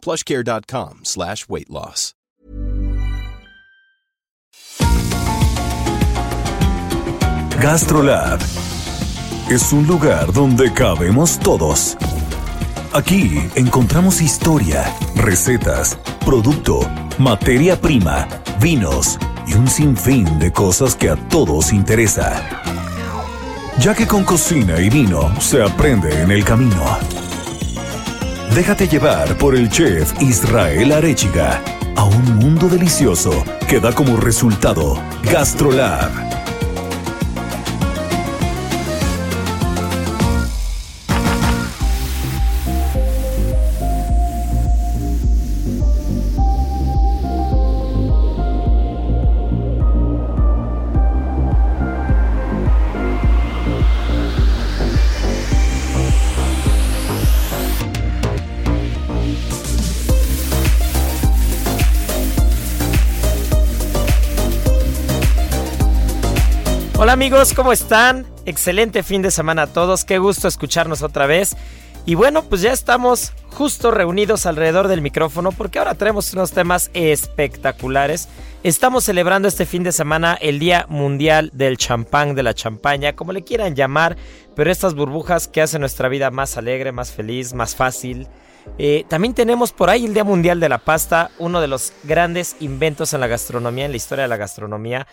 plushcare.com slash weight loss. GastroLab es un lugar donde cabemos todos. Aquí encontramos historia, recetas, producto, materia prima, vinos y un sinfín de cosas que a todos interesa. Ya que con cocina y vino se aprende en el camino. Déjate llevar por el chef Israel Arechiga a un mundo delicioso que da como resultado GastroLab. Hola amigos, ¿cómo están? Excelente fin de semana a todos, qué gusto escucharnos otra vez. Y bueno, pues ya estamos justo reunidos alrededor del micrófono porque ahora tenemos unos temas espectaculares. Estamos celebrando este fin de semana el Día Mundial del Champán, de la champaña, como le quieran llamar, pero estas burbujas que hacen nuestra vida más alegre, más feliz, más fácil. Eh, también tenemos por ahí el Día Mundial de la Pasta, uno de los grandes inventos en la gastronomía, en la historia de la gastronomía.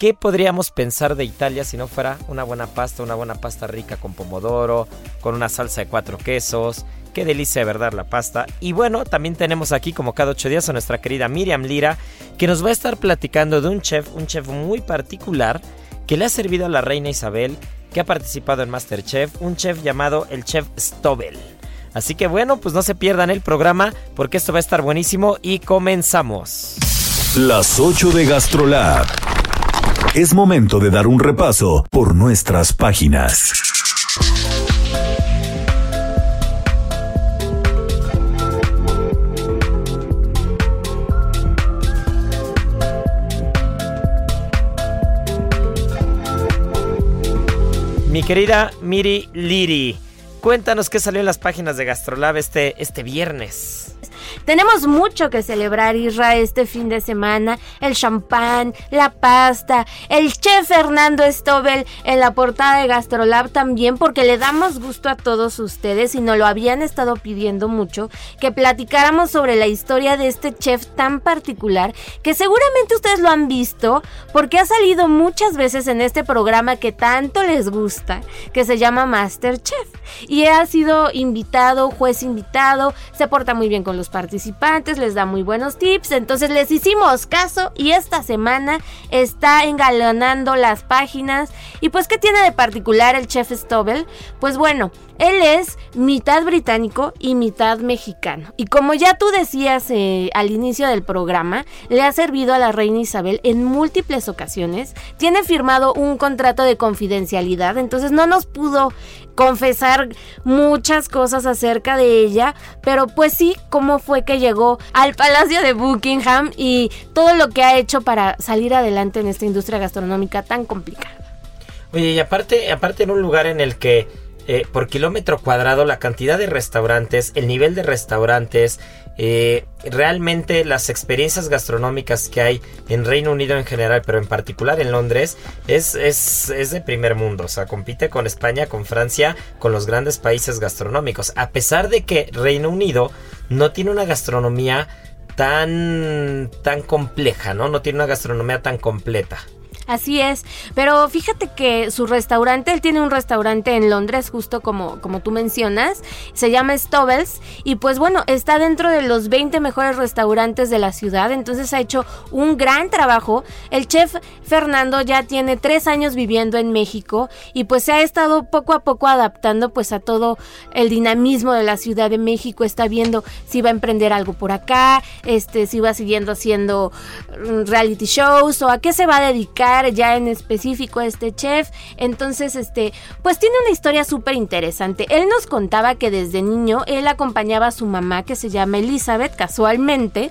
¿Qué podríamos pensar de Italia si no fuera una buena pasta, una buena pasta rica con pomodoro, con una salsa de cuatro quesos? Qué delicia de verdad la pasta. Y bueno, también tenemos aquí como cada ocho días a nuestra querida Miriam Lira, que nos va a estar platicando de un chef, un chef muy particular, que le ha servido a la reina Isabel, que ha participado en Masterchef, un chef llamado el chef Stobel. Así que bueno, pues no se pierdan el programa porque esto va a estar buenísimo y comenzamos. Las 8 de GastroLab. Es momento de dar un repaso por nuestras páginas. Mi querida Miri Liri, cuéntanos qué salió en las páginas de Gastrolab este, este viernes. Tenemos mucho que celebrar, Isra, este fin de semana. El champán, la pasta, el chef Fernando Stobel en la portada de Gastrolab también, porque le damos gusto a todos ustedes y nos lo habían estado pidiendo mucho, que platicáramos sobre la historia de este chef tan particular, que seguramente ustedes lo han visto, porque ha salido muchas veces en este programa que tanto les gusta, que se llama Masterchef. Y ha sido invitado, juez invitado, se porta muy bien con los participantes, les da muy buenos tips, entonces les hicimos caso y esta semana está engalonando las páginas. ¿Y pues qué tiene de particular el chef Stobel? Pues bueno, él es mitad británico y mitad mexicano. Y como ya tú decías eh, al inicio del programa, le ha servido a la reina Isabel en múltiples ocasiones. Tiene firmado un contrato de confidencialidad, entonces no nos pudo confesar muchas cosas acerca de ella, pero pues sí, cómo fue que llegó al Palacio de Buckingham y todo lo que ha hecho para salir adelante en esta industria gastronómica tan complicada. Oye, y aparte, aparte en un lugar en el que eh, por kilómetro cuadrado la cantidad de restaurantes, el nivel de restaurantes, eh, realmente las experiencias gastronómicas que hay en Reino Unido en general, pero en particular en Londres, es, es, es de primer mundo. O sea, compite con España, con Francia, con los grandes países gastronómicos. A pesar de que Reino Unido no tiene una gastronomía tan, tan compleja, ¿no? No tiene una gastronomía tan completa. Así es, pero fíjate que su restaurante, él tiene un restaurante en Londres, justo como, como tú mencionas, se llama Stovels y pues bueno, está dentro de los 20 mejores restaurantes de la ciudad, entonces ha hecho un gran trabajo. El chef Fernando ya tiene tres años viviendo en México y pues se ha estado poco a poco adaptando pues a todo el dinamismo de la Ciudad de México, está viendo si va a emprender algo por acá, este, si va siguiendo haciendo mm, reality shows o a qué se va a dedicar ya en específico este chef. Entonces, este, pues tiene una historia súper interesante. Él nos contaba que desde niño él acompañaba a su mamá, que se llama Elizabeth, casualmente,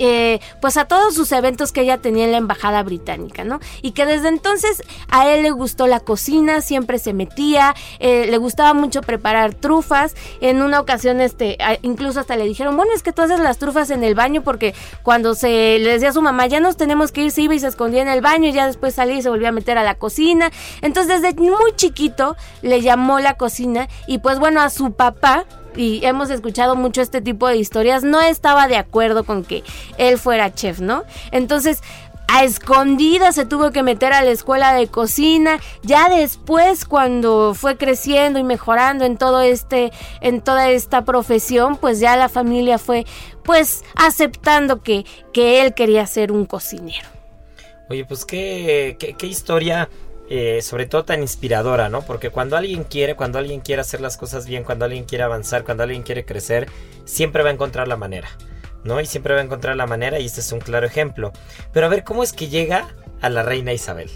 eh, pues a todos sus eventos que ella tenía en la embajada británica, ¿no? Y que desde entonces a él le gustó la cocina, siempre se metía, eh, le gustaba mucho preparar trufas. En una ocasión, este, incluso hasta le dijeron, bueno, es que tú haces las trufas en el baño porque cuando se le decía a su mamá, ya nos tenemos que ir, se iba y se escondía en el baño y ya después salía y se volvía a meter a la cocina. Entonces desde muy chiquito le llamó la cocina y pues bueno, a su papá y hemos escuchado mucho este tipo de historias, no estaba de acuerdo con que él fuera chef, ¿no? Entonces, a escondida se tuvo que meter a la escuela de cocina. Ya después, cuando fue creciendo y mejorando en todo este, en toda esta profesión, pues ya la familia fue, pues, aceptando que, que él quería ser un cocinero. Oye, pues qué, qué historia eh, sobre todo tan inspiradora, ¿no? Porque cuando alguien quiere, cuando alguien quiere hacer las cosas bien, cuando alguien quiere avanzar, cuando alguien quiere crecer, siempre va a encontrar la manera, ¿no? Y siempre va a encontrar la manera y este es un claro ejemplo. Pero a ver, ¿cómo es que llega a la reina Isabel?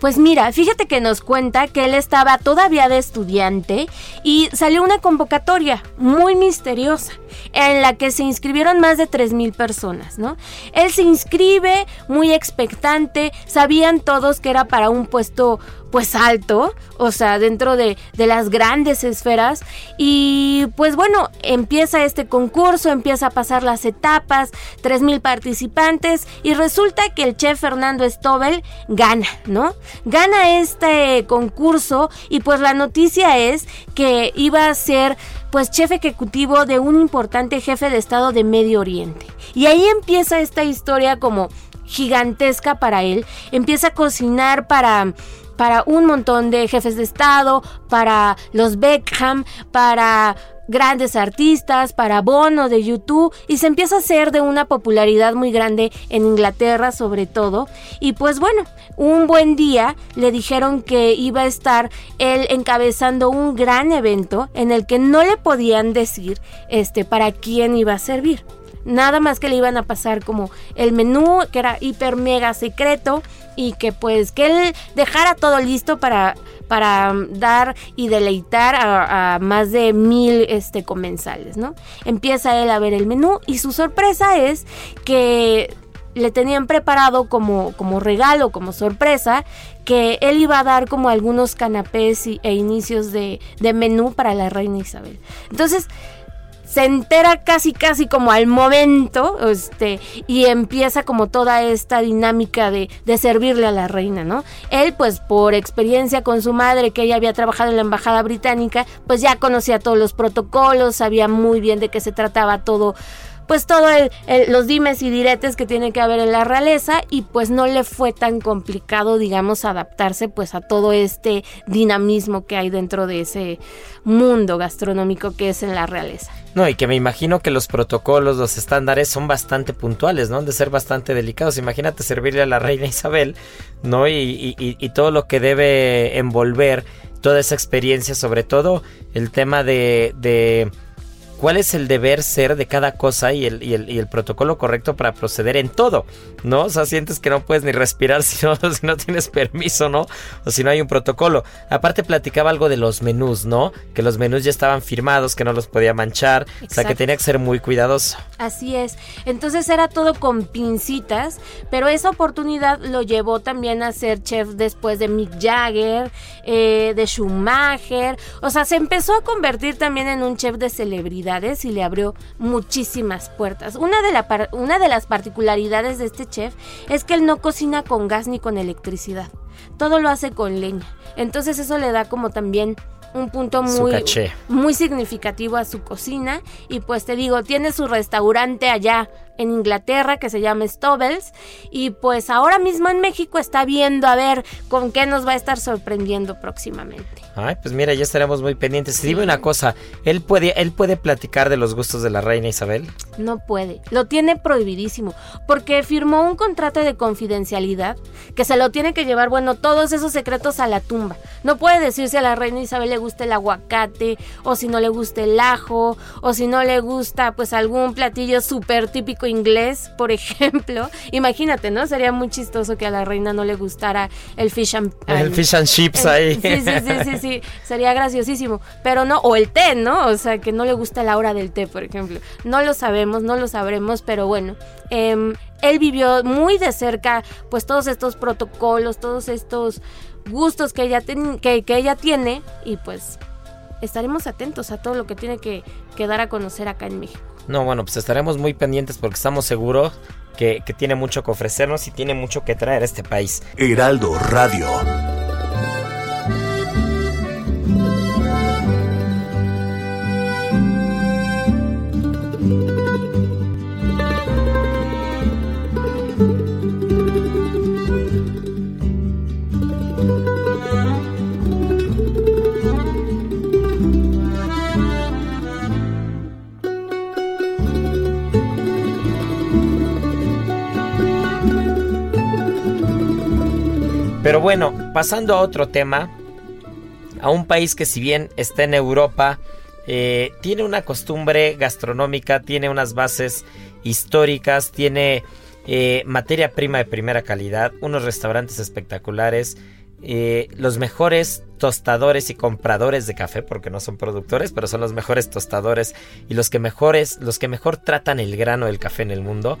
Pues mira, fíjate que nos cuenta que él estaba todavía de estudiante y salió una convocatoria muy misteriosa en la que se inscribieron más de 3.000 personas, ¿no? Él se inscribe muy expectante, sabían todos que era para un puesto pues alto, o sea, dentro de, las grandes esferas. Y pues bueno, empieza este concurso, empieza a pasar las etapas, 3.000 participantes y resulta que el chef Fernando Stobel gana, ¿no? Gana este concurso y pues la noticia es que iba a ser pues chef ejecutivo de un importante jefe de Estado de Medio Oriente. Y ahí empieza esta historia como gigantesca para él. Empieza a cocinar para para un montón de jefes de Estado, para los Beckham, para grandes artistas, para Bono de YouTube y se empieza a hacer de una popularidad muy grande en Inglaterra sobre todo. Y pues bueno, un buen día le dijeron que iba a estar él encabezando un gran evento en el que no le podían decir este para quién iba a servir. Nada más que le iban a pasar como el menú que era hiper mega secreto y que pues que él dejara todo listo para, para dar y deleitar a, más de mil este, comensales, ¿no? Empieza él a ver el menú y su sorpresa es que le tenían preparado como, como regalo, como sorpresa, que él iba a dar como algunos canapés e inicios de, de menú para la reina Isabel. Entonces, se entera casi casi como al momento, este, y empieza como toda esta dinámica de, de, servirle a la reina, ¿no? Él, pues por experiencia con su madre, que ella había trabajado en la embajada británica, pues ya conocía todos los protocolos, sabía muy bien de qué se trataba todo pues todo el, los dimes y diretes que tiene que haber en la realeza y pues no le fue tan complicado digamos adaptarse pues a todo este dinamismo que hay dentro de ese mundo gastronómico que es en la realeza. No, y que me imagino que los protocolos, los estándares son bastante puntuales, ¿no? De ser bastante delicados. Imagínate servirle a la reina Isabel, ¿no? Y, y todo lo que debe envolver toda esa experiencia, sobre todo el tema de cuál es el deber ser de cada cosa y el, y el, y el protocolo correcto para proceder en todo, ¿no? O sea, sientes que no puedes ni respirar si no, si no tienes permiso, ¿no? O si no hay un protocolo. Aparte platicaba algo de los menús, ¿no? Que los menús ya estaban firmados, que no los podía manchar, o sea, que tenía que ser muy cuidadoso. Así es. Entonces era todo con pincitas, pero esa oportunidad lo llevó también a ser chef después de Mick Jagger, eh, de Schumacher, o sea, se empezó a convertir también en un chef de celebridad y le abrió muchísimas puertas. Una de, la, una de las particularidades de este chef es que él no cocina con gas ni con electricidad. Todo lo hace con leña. Entonces eso le da como también un punto muy, muy significativo a su cocina. Y pues te digo, tiene su restaurante allá en Inglaterra que se llama Stobels y pues ahora mismo en México está viendo a ver con qué nos va a estar sorprendiendo próximamente. Ay, pues mira, ya estaremos muy pendientes. Dime una cosa, ¿él puede, ¿él puede platicar de los gustos de la reina Isabel? No puede, lo tiene prohibidísimo, porque firmó un contrato de confidencialidad que se lo tiene que llevar, bueno, todos esos secretos a la tumba. No puede decir si a la reina Isabel le gusta el aguacate, o si no le gusta el ajo, o si no le gusta pues algún platillo súper típico inglés, por ejemplo. Imagínate, ¿no? Sería muy chistoso que a la reina no le gustara el fish and... El fish and chips ahí. Sí, sí, sí, sí, sí, sería graciosísimo. Pero no, o el té, ¿no? O sea, que no le gusta la hora del té, por ejemplo. No lo sabemos, no lo sabremos, pero bueno. Em, él vivió muy de cerca pues todos estos protocolos, todos estos gustos que ella, que, ella tiene y pues estaremos atentos a todo lo que tiene que, que, dar a conocer acá en México. No, bueno, pues estaremos muy pendientes porque estamos seguros que, que tiene mucho que ofrecernos y tiene mucho que traer a este país. Heraldo Radio. Pero bueno, pasando a otro tema, a un país que si bien está en Europa, eh, tiene una costumbre gastronómica, tiene unas bases históricas, tiene eh, materia prima de primera calidad, unos restaurantes espectaculares, eh, los mejores tostadores y compradores de café, porque no son productores, pero son los mejores tostadores y los que mejores, los que mejor tratan el grano del café en el mundo.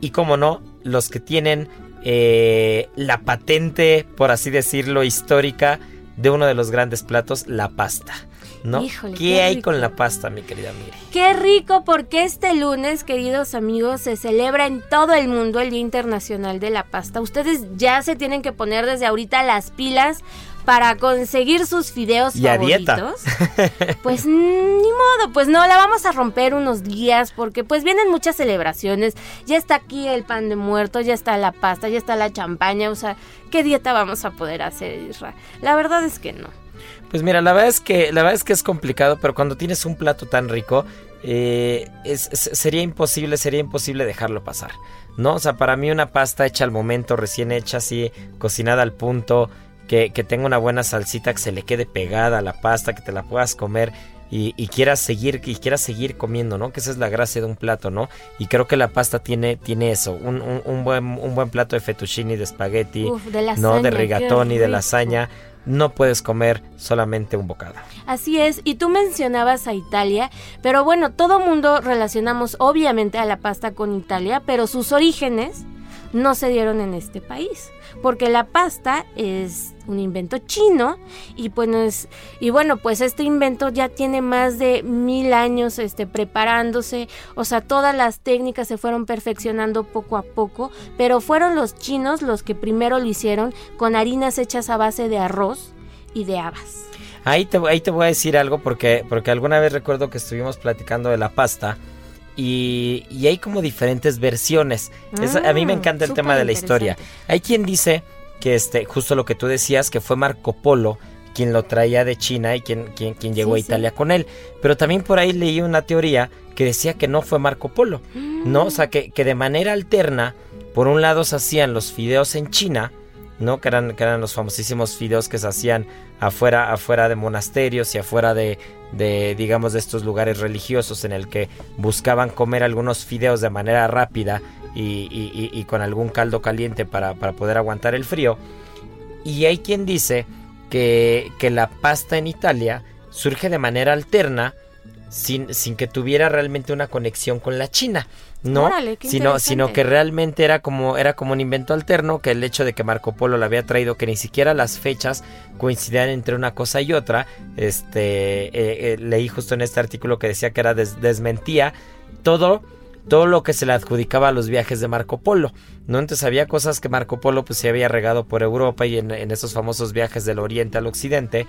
Y como no, los que tienen eh, la patente, por así decirlo, histórica de uno de los grandes platos, la pasta. ¿No? ¿Qué, hay con la pasta, mi querida Mire? Qué rico, porque este lunes, queridos amigos, se celebra en todo el mundo el Día Internacional de la Pasta. Ustedes ya se tienen que poner desde ahorita las pilas para conseguir sus fideos y favoritos. Pues ni modo, pues no, la vamos a romper unos días porque pues vienen muchas celebraciones. Ya está aquí el pan de muerto, ya está la pasta, ya está la champaña, o sea, ¿qué dieta vamos a poder hacer, Isra? La verdad es que no. Pues mira, la verdad es que la verdad es que es complicado, pero cuando tienes un plato tan rico, eh, sería imposible, sería imposible dejarlo pasar. ¿No? O sea, para mí una pasta hecha al momento, recién hecha así, cocinada al punto, que, tenga una buena salsita, que se le quede pegada a la pasta, que te la puedas comer y, quieras seguir y quieras seguir comiendo, ¿no? Que esa es la gracia de un plato, ¿no? Y creo que la pasta tiene, tiene eso, un, un, buen, un buen plato de fettuccine, de espagueti, ¿no? De rigatoni, de lasaña. No puedes comer solamente un bocado. Así es, y tú mencionabas a Italia, pero bueno, todo mundo relacionamos obviamente a la pasta con Italia, pero sus orígenes no se dieron en este país, porque la pasta es un invento chino y pues y bueno pues este invento ya tiene más de mil años este preparándose o sea todas las técnicas se fueron perfeccionando poco a poco pero fueron los chinos los que primero lo hicieron con harinas hechas a base de arroz y de habas. Ahí te, ahí te voy a decir algo porque porque alguna vez recuerdo que estuvimos platicando de la pasta y, hay como diferentes versiones. a mí me mm, encanta el tema de la historia. Hay quien dice que este, justo lo que tú decías, que fue Marco Polo quien lo traía de China y quien, quien, quien llegó a Italia con él. Pero también por ahí leí una teoría que decía que no fue Marco Polo, ¿no? O sea, que, que de manera alterna, por un lado se hacían los fideos en China, ¿no? Que eran, que eran los famosísimos fideos que se hacían afuera, afuera de monasterios y afuera de, de, digamos, de estos lugares religiosos en el que buscaban comer algunos fideos de manera rápida y, y, con algún caldo caliente para, para, poder aguantar el frío. Y hay quien dice que, que la pasta en Italia surge de manera alterna sin, sin que tuviera realmente una conexión con la China. ¿No? sino, sino que realmente era como, era como un invento alterno, que el hecho de que Marco Polo lo había traído, que ni siquiera las fechas coincidían entre una cosa y otra, este, eh, eh, leí justo en este artículo que decía que era desmentía todo todo lo que se le adjudicaba a los viajes de Marco Polo, ¿no? Entonces había cosas que Marco Polo pues se había regado por Europa y en, en esos famosos viajes del oriente al occidente,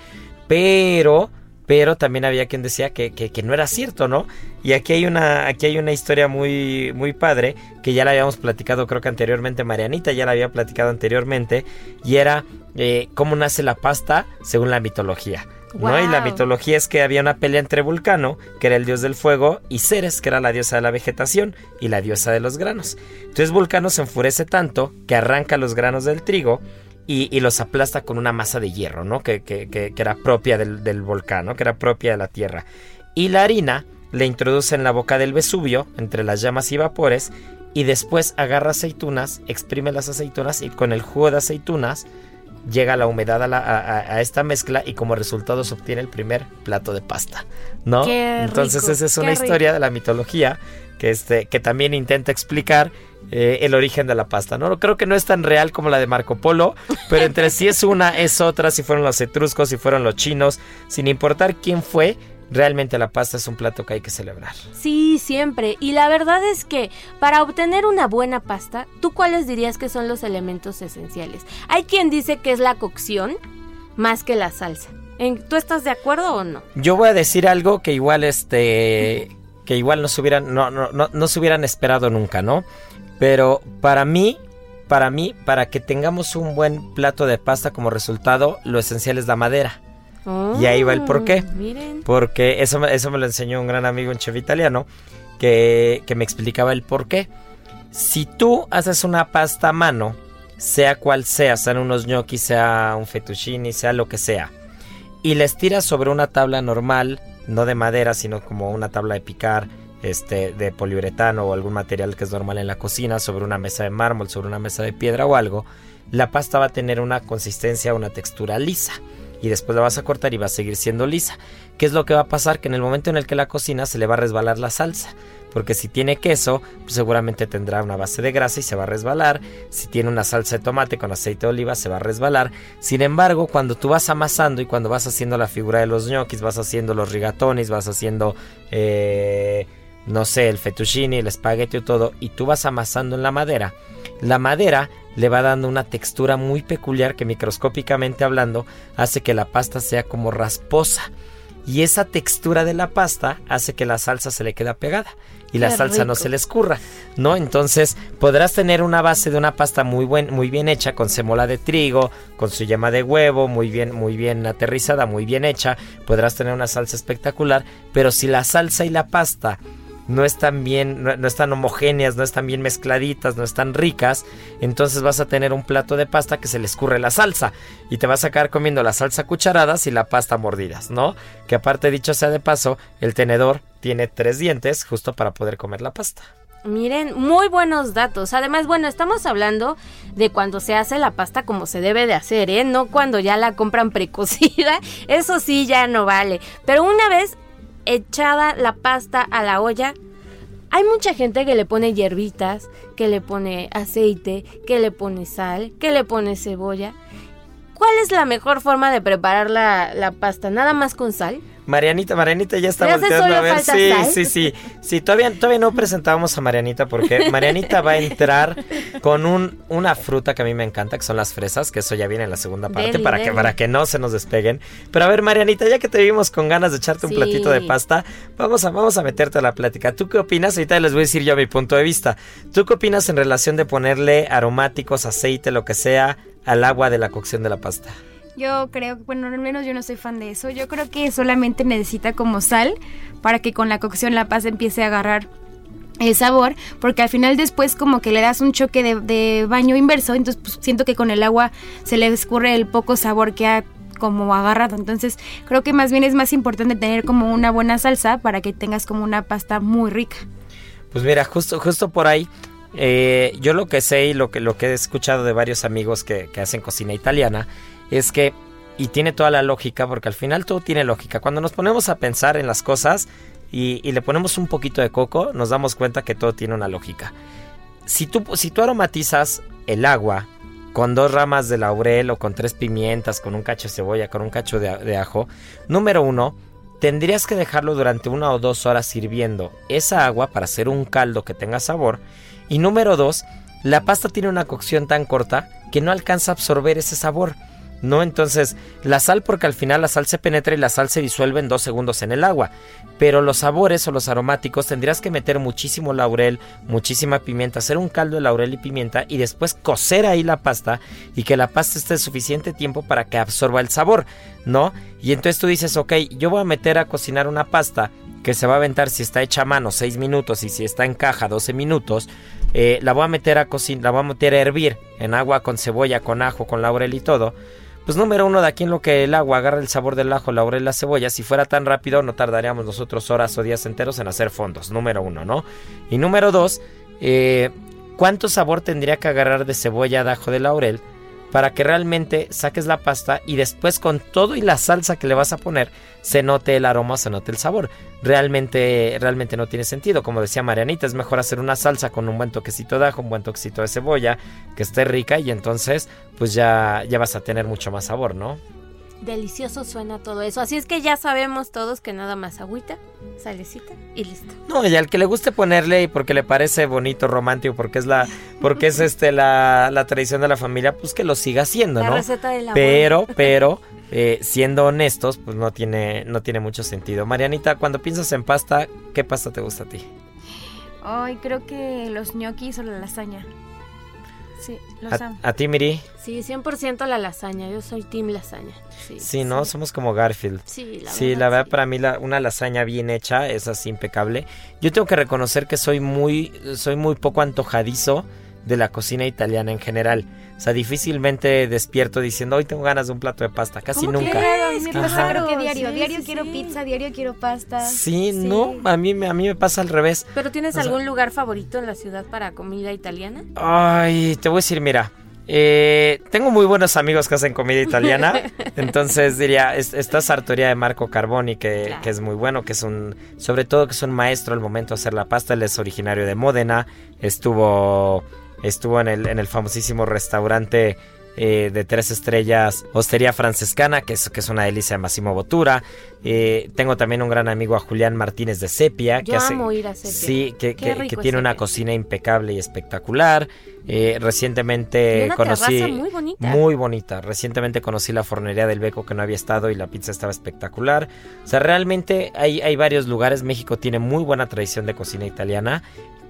pero pero también había quien decía que, que, no era cierto, ¿no? Y aquí hay una, aquí hay una historia muy, muy padre que ya la habíamos platicado, creo que anteriormente Marianita ya la había platicado anteriormente, y era eh, cómo nace la pasta según la mitología. ¿no? Y la mitología es que había una pelea entre Vulcano, que era el dios del fuego, y Ceres, que era la diosa de la vegetación y la diosa de los granos. Entonces Vulcano se enfurece tanto que arranca los granos del trigo y, los aplasta con una masa de hierro, ¿no? Que, era propia del, volcán, Que era propia de la tierra. Y la harina le introduce en la boca del Vesubio, entre las llamas y vapores, y después agarra aceitunas, exprime las aceitunas y con el jugo de aceitunas llega la humedad a, esta mezcla y como resultado se obtiene el primer plato de pasta, ¿no? Entonces esa es una historia de la mitología que, este, que también intenta explicar eh, el origen de la pasta. ¿no? Creo que no es tan real como la de Marco Polo, pero entre sí es una, es otra, si fueron los etruscos, si fueron los chinos, sin importar quién fue, realmente la pasta es un plato que hay que celebrar. Sí, siempre. Y la verdad es que para obtener una buena pasta, ¿tú cuáles dirías que son los elementos esenciales? Hay quien dice que es la cocción más que la salsa. ¿Tú estás de acuerdo o no? Yo voy a decir algo que igual este que igual no se hubieran no, no, no, no se hubieran esperado nunca, ¿no? Pero para mí, para mí, para que tengamos un buen plato de pasta como resultado, lo esencial es la madera. y ahí va el porqué. Oh, Porque eso, eso me lo enseñó un gran amigo, un chef italiano, que, que me explicaba el porqué. Si tú haces una pasta a mano, sea cual sea, sean unos gnocchi, sea un fettuccine, sea lo que sea, y les tiras sobre una tabla normal, no de madera, sino como una tabla de picar, este, de poliuretano o algún material que es normal en la cocina, sobre una mesa de mármol, sobre una mesa de piedra o algo, la pasta va a tener una consistencia, una textura lisa. Y después la vas a cortar y va a seguir siendo lisa. ¿Qué es lo que va a pasar? Que en el momento en el que la cocina se le va a resbalar la salsa. Porque si tiene queso, pues seguramente tendrá una base de grasa y se va a resbalar. Si tiene una salsa de tomate con aceite de oliva, se va a resbalar. Sin embargo, cuando tú vas amasando y cuando vas haciendo la figura de los ñoquis, vas haciendo los rigatones, vas haciendo eh, no sé, el fettuccine, el espagueti o todo, y tú vas amasando en la madera, la madera le va dando una textura muy peculiar que microscópicamente hablando hace que la pasta sea como rasposa. Y esa textura de la pasta hace que la salsa se le quede pegada y la salsa no se le escurra, ¿no? Entonces podrás tener una base de una pasta muy, buen, muy bien hecha con semola de trigo, con su yema de huevo, muy bien, muy bien aterrizada, muy bien hecha. Podrás tener una salsa espectacular, pero si la salsa y la pasta no están bien, no, están homogéneas, no están bien mezcladitas, no están ricas, entonces vas a tener un plato de pasta que se le escurre la salsa y te vas a quedar comiendo la salsa cucharadas y la pasta mordidas, ¿no? Que aparte dicho sea de paso, el tenedor tiene tres dientes justo para poder comer la pasta. Miren, muy buenos datos. Además, bueno, estamos hablando de cuando se hace la pasta como se debe de hacer, ¿eh? No cuando ya la compran precocida. Eso sí ya no vale. Pero una vez echada la pasta a la olla, hay mucha gente que le pone hierbitas, que le pone aceite, que le pone sal, que le pone cebolla. ¿Cuál es la mejor forma de preparar la, la pasta? ¿Nada más con sal? Marianita, Marianita ya está volteando a ver. Sí, sí, sí. Sí, todavía, todavía no presentábamos a Marianita porque Marianita va a entrar con un, una fruta que a mí me encanta, que son las fresas, que eso ya viene en la segunda parte para que para que no se nos despeguen. Pero a ver, Marianita, ya que te vimos con ganas de echarte un platito de pasta, vamos a, vamos a meterte a la plática. ¿Tú qué opinas? Ahorita les voy a decir yo mi punto de vista. ¿Tú qué opinas en relación de ponerle aromáticos, aceite, lo que sea, al agua de la cocción de la pasta? Yo creo, bueno, al menos yo no soy fan de eso. Yo creo que solamente necesita como sal para que con la cocción la pasta empiece a agarrar el sabor, porque al final después como que le das un choque de, baño inverso, entonces pues, siento que con el agua se le escurre el poco sabor que ha como agarrado. Entonces creo que más bien es más importante tener como una buena salsa para que tengas como una pasta muy rica. Pues mira, justo, justo por ahí, eh, yo lo que sé y lo que, he escuchado de varios amigos que, hacen cocina italiana es que, y tiene toda la lógica, porque al final todo tiene lógica. Cuando nos ponemos a pensar en las cosas y, le ponemos un poquito de coco, nos damos cuenta que todo tiene una lógica. Si tú, si tú aromatizas el agua con dos ramas de laurel o con tres pimientas, con un cacho de cebolla, con un cacho de, ajo, número uno, tendrías que dejarlo durante una o dos horas hirviendo esa agua para hacer un caldo que tenga sabor. Y número dos, la pasta tiene una cocción tan corta que no alcanza a absorber ese sabor. ¿no? Entonces, la sal, porque al final la sal se penetra y la sal se disuelve en dos segundos en el agua. Pero los sabores o los aromáticos tendrías que meter muchísimo laurel, muchísima pimienta, hacer un caldo de laurel y pimienta y después cocer ahí la pasta y que la pasta esté suficiente tiempo para que absorba el sabor, ¿no? Y entonces tú dices, ok, yo voy a meter a cocinar una pasta que se va a aventar si está hecha a mano 6 minutos y si está en caja 12 minutos. Eh, la voy a meter a cocinar, la voy a meter a hervir en agua con cebolla, con ajo, con laurel y todo pues número uno, de aquí en lo que el agua agarra el sabor del ajo, laurel la cebolla, si fuera tan rápido no tardaríamos nosotros horas o días enteros en hacer fondos, número uno, ¿no? Y número dos, eh, ¿cuánto sabor tendría que agarrar de cebolla, de ajo, de laurel? Para que realmente saques la pasta y después con todo y la salsa que le vas a poner se note el aroma, se note el sabor. Realmente, realmente no tiene sentido. Como decía Marianita, es mejor hacer una salsa con un buen toquecito de ajo, un buen toquecito de cebolla, que esté rica y entonces pues ya, ya vas a tener mucho más sabor, ¿no? Delicioso suena todo eso. Así es que ya sabemos todos que nada más agüita, salecita y listo. No, y al que le guste ponerle y porque le parece bonito, romántico, porque es la, porque es este la, la tradición de la familia, pues que lo siga haciendo, La ¿no? receta de la Pero, pero, eh, siendo honestos, pues no tiene, no tiene mucho sentido. Marianita, cuando piensas en pasta, ¿qué pasta te gusta a ti? Ay, creo que los ñoquis o la lasaña. Sí, los A, amo. a ti, Miri. Sí, 100% la lasaña. Yo soy team lasaña. Sí, Sí, ¿no? Somos como Garfield. Sí, la sí, verdad, la verdad para mí la- una lasaña bien hecha es así impecable. Yo tengo que reconocer que soy muy, soy muy poco antojadizo de la cocina italiana en general. O sea, difícilmente despierto diciendo hoy tengo ganas de un plato de pasta, casi ¿Cómo nunca. Qué pasa Ajá. creo que diario. Sí, diario sí, quiero sí. pizza, diario quiero pasta. Sí, no, a mí, me- a mí me pasa al revés. ¿Pero tienes O sea- algún lugar favorito en la ciudad para comida italiana? Ay, te voy a decir, mira, eh, tengo muy buenos amigos que hacen comida italiana, entonces diría, es- está Sartoria de Marco Carboni, que, Claro. que es muy bueno, que es un, sobre todo que es un maestro al momento de hacer la pasta, él es originario de Módena, estuvo, estuvo en el, en el famosísimo restaurante eh, de tres estrellas, Hostería Francescana, que es, que es una delicia de Massimo Bottura. Eh, tengo también un gran amigo a Julián Martínez de Sepia, Yo que hace, amo ir a Sepia. Sí, que, tiene una cocina impecable y espectacular. Eh, recientemente Y una conocí muy bonita. muy bonita. Recientemente conocí la fornería del Beco que no había estado y la pizza estaba espectacular. O sea, realmente hay, hay varios lugares. México tiene muy buena tradición de cocina italiana,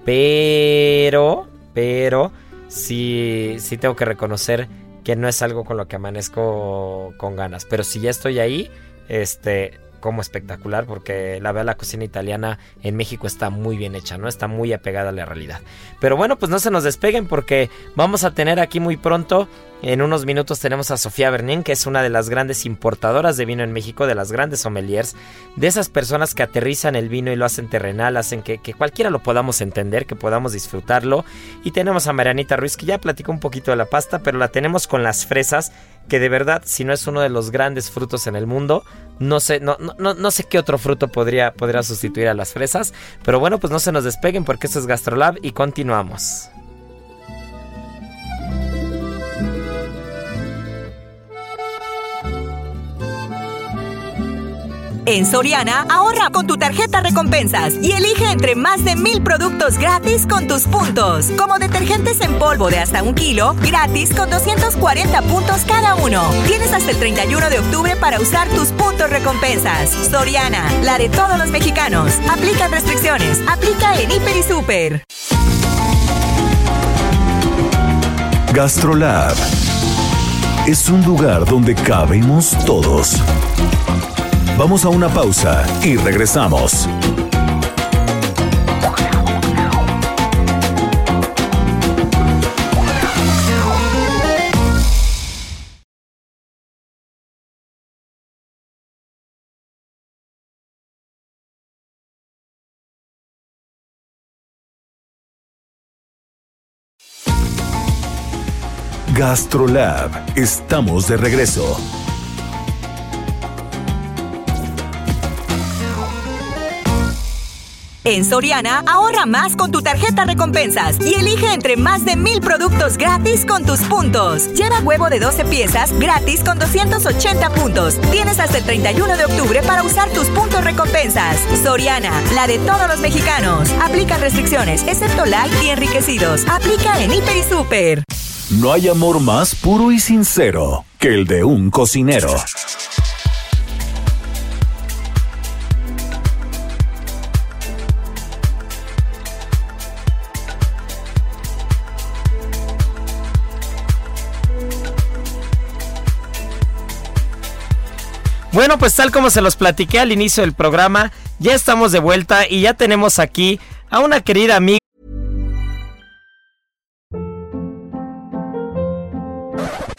pero, pero sí, sí tengo que reconocer que no es algo con lo que amanezco con ganas. Pero si ya estoy ahí, este, como espectacular, porque la verdad la cocina italiana en México está muy bien hecha, ¿no? Está muy apegada a la realidad. Pero bueno, pues no se nos despeguen porque vamos a tener aquí muy pronto, en unos minutos tenemos a Sofía Bernín, que es una de las grandes importadoras de vino en México, de las grandes sommeliers, de esas personas que aterrizan el vino y lo hacen terrenal, hacen que, cualquiera lo podamos entender, que podamos disfrutarlo. Y tenemos a Marianita Ruiz, que ya platicó un poquito de la pasta, pero la tenemos con las fresas, que de verdad, si no es uno de los grandes frutos en el mundo, no sé, no, no, no, sé qué otro fruto podría, podría sustituir a las fresas. Pero bueno, pues no se nos despeguen porque esto es Gastrolab y continuamos. En Soriana, ahorra con tu tarjeta recompensas y elige entre más de mil productos gratis con tus puntos. Como detergentes en polvo de hasta un kilo, gratis con 240 puntos cada uno. Tienes hasta el 31 de octubre para usar tus puntos recompensas. Soriana, la de todos los mexicanos. Aplica restricciones. Aplica en Hiper y Super. Gastrolab es un lugar donde cabemos todos. Vamos a una pausa y regresamos. Gastrolab, estamos de regreso. En Soriana, ahorra más con tu tarjeta recompensas y elige entre más de mil productos gratis con tus puntos. Lleva huevo de 12 piezas gratis con 280 puntos. Tienes hasta el 31 de octubre para usar tus puntos recompensas. Soriana, la de todos los mexicanos. Aplica restricciones, excepto light y enriquecidos. Aplica en Hiper y Super. No hay amor más puro y sincero que el de un cocinero. Bueno, pues tal como se los platiqué al inicio del programa, ya estamos de vuelta y ya tenemos aquí a una querida amiga.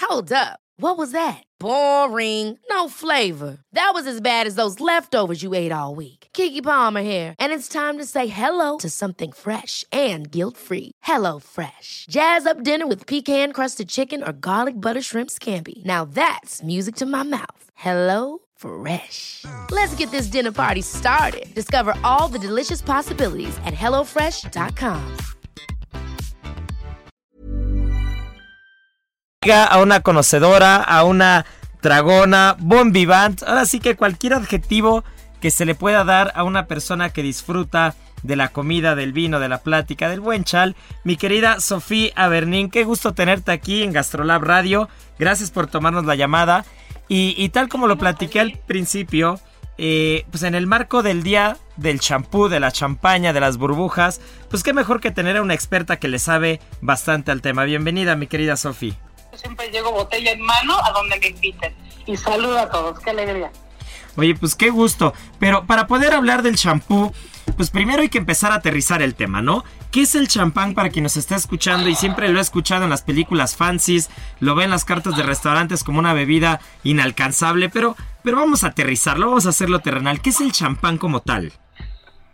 Hold up. What was that? Boring. No flavor. That was as bad as those leftovers you ate all week. Kiki Palmer here, and it's time to say hello to something fresh and guilt-free. Hello Fresh. Jazz up dinner with pecan-crusted chicken or garlic butter shrimp scampi. Now that's music to my mouth. Hello Fresh. Let's get this dinner party started. Discover all the delicious possibilities at hellofresh.com. a una conocedora, a una dragona, bon vivant, ahora sí que cualquier adjetivo que se le pueda dar a una persona que disfruta de la comida, del vino, de la plática, del buen chal. Mi querida Sofía Abernín, qué gusto tenerte aquí en Gastrolab Radio. Gracias por tomarnos la llamada. Y, tal como lo platiqué al principio, eh, pues en el marco del día del champú, de la champaña, de las burbujas, pues qué mejor que tener a una experta que le sabe bastante al tema. Bienvenida, mi querida Sofía. Siempre llego botella en mano a donde me inviten. Y saludo a todos, qué alegría. Oye, pues qué gusto. Pero para poder hablar del champú, pues primero hay que empezar a aterrizar el tema, ¿no? ¿Qué es el champán para quien nos está escuchando? Y siempre lo he escuchado en las películas fancies, lo ve en las cartas de restaurantes como una bebida inalcanzable, pero, pero vamos a aterrizarlo, vamos a hacerlo terrenal. ¿Qué es el champán como tal?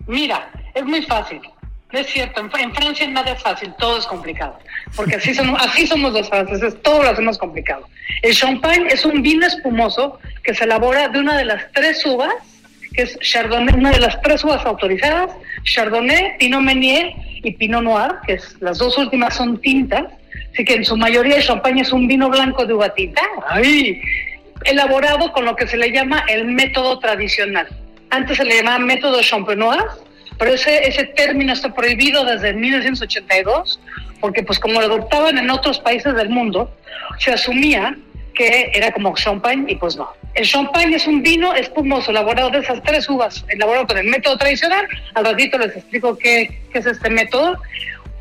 Mira, es muy fácil. Es cierto, en, Francia nada es fácil, todo es complicado, porque así somos, así somos los franceses, todo lo hacemos complicado. El champagne es un vino espumoso que se elabora de una de las tres uvas, que es Chardonnay, una de las tres uvas autorizadas, Chardonnay, Pinot Meunier y Pinot Noir, que es, las dos últimas son tintas, así que en su mayoría el champagne es un vino blanco de uva tinta, ¡ay! elaborado con lo que se le llama el método tradicional. Antes se le llamaba método champenois, pero ese, ese término está prohibido desde 1982, porque pues como lo adoptaban en otros países del mundo, se asumía que era como champagne y pues no. El champagne es un vino espumoso elaborado de esas tres uvas, elaborado con el método tradicional. Al ratito les explico qué, qué es este método,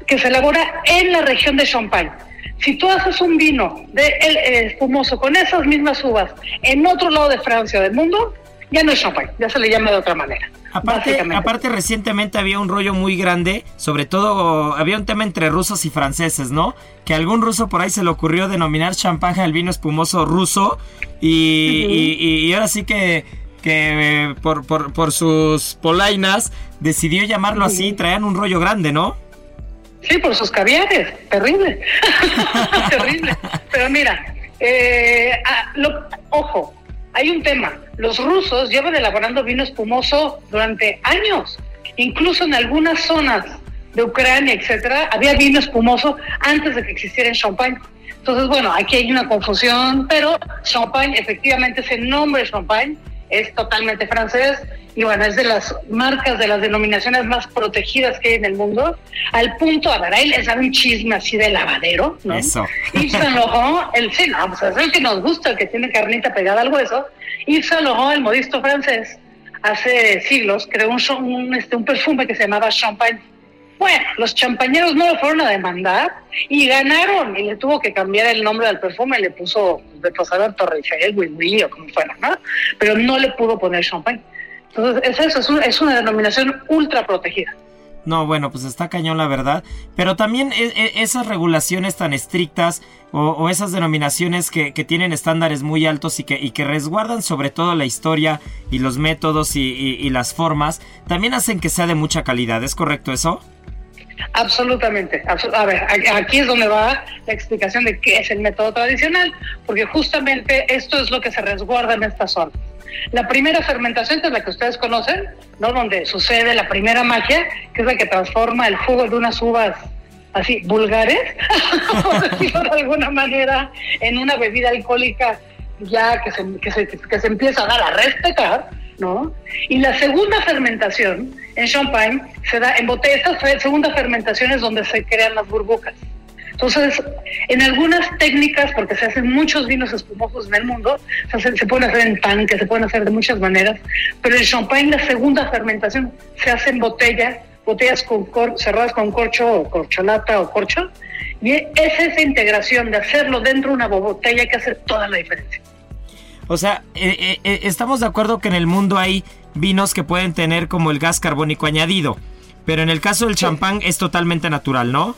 que se elabora en la región de Champagne. Si tú haces un vino de el, espumoso con esas mismas uvas en otro lado de Francia del mundo, ya no es champagne, ya se le llama de otra manera. Aparte, aparte, recientemente había un rollo muy grande, sobre todo había un tema entre rusos y franceses, ¿no? Que algún ruso por ahí se le ocurrió denominar champán al vino espumoso ruso y, ahora sí que, que por, por, sus polainas decidió llamarlo así, traían un rollo grande, ¿no? Sí, por sus caviares, terrible, terrible. Pero mira, eh, ah, ojo, hay un tema. Los rusos llevan elaborando vino espumoso durante años. Incluso en algunas zonas de Ucrania, etcétera, había vino espumoso antes de que existiera el champagne. Entonces, bueno, aquí hay una confusión, pero champagne, efectivamente, ese nombre champagne es totalmente francés y bueno, es de las marcas, de las denominaciones más protegidas que hay en el mundo, al punto, a ver, ahí les da un chisme así de lavadero, ¿no? Eso. Yves Saint Laurent, el sí, no, pues es el que nos gusta, el que tiene carnita pegada al hueso, Yves Saint el modisto francés, hace siglos creó este, un perfume que se llamaba Champagne. Bueno, los champañeros no lo fueron a demandar y ganaron y le tuvo que cambiar el nombre del perfume, le puso de pasador Torrejel, Wii o como fuera, ¿no? Pero no le pudo poner champagne. Entonces, es eso, es, una denominación ultra protegida. No, bueno, pues está cañón la verdad. Pero también e, e, esas regulaciones tan estrictas o, esas denominaciones que, tienen estándares muy altos y que, y que resguardan sobre todo la historia y los métodos y, las formas, también hacen que sea de mucha calidad. ¿Es correcto eso? Absolutamente. A ver, aquí es donde va la explicación de qué es el método tradicional, porque justamente esto es lo que se resguarda en esta zona. La primera fermentación, que es la que ustedes conocen, ¿no? donde sucede la primera magia, que es la que transforma el jugo de unas uvas así vulgares, por decirlo de alguna manera, en una bebida alcohólica ya que se, que se, que se empieza a dar a respetar, ¿no? Y la segunda fermentación en champagne se da en botellas, segunda fermentación es donde se crean las burbujas. Entonces, en algunas técnicas, porque se hacen muchos vinos espumosos en el mundo, se, hacen- se pueden hacer en tanque, se pueden hacer de muchas maneras, pero el champagne, la segunda fermentación, se hace en botella, botellas con cor- cerradas con corcho o corcholata o corcho, y es esa integración de hacerlo dentro de una botella que hace toda la diferencia. O sea, eh, eh, eh, estamos de acuerdo que en el mundo hay vinos que pueden tener como el gas carbónico añadido. Pero en el caso del champán es totalmente natural, ¿no?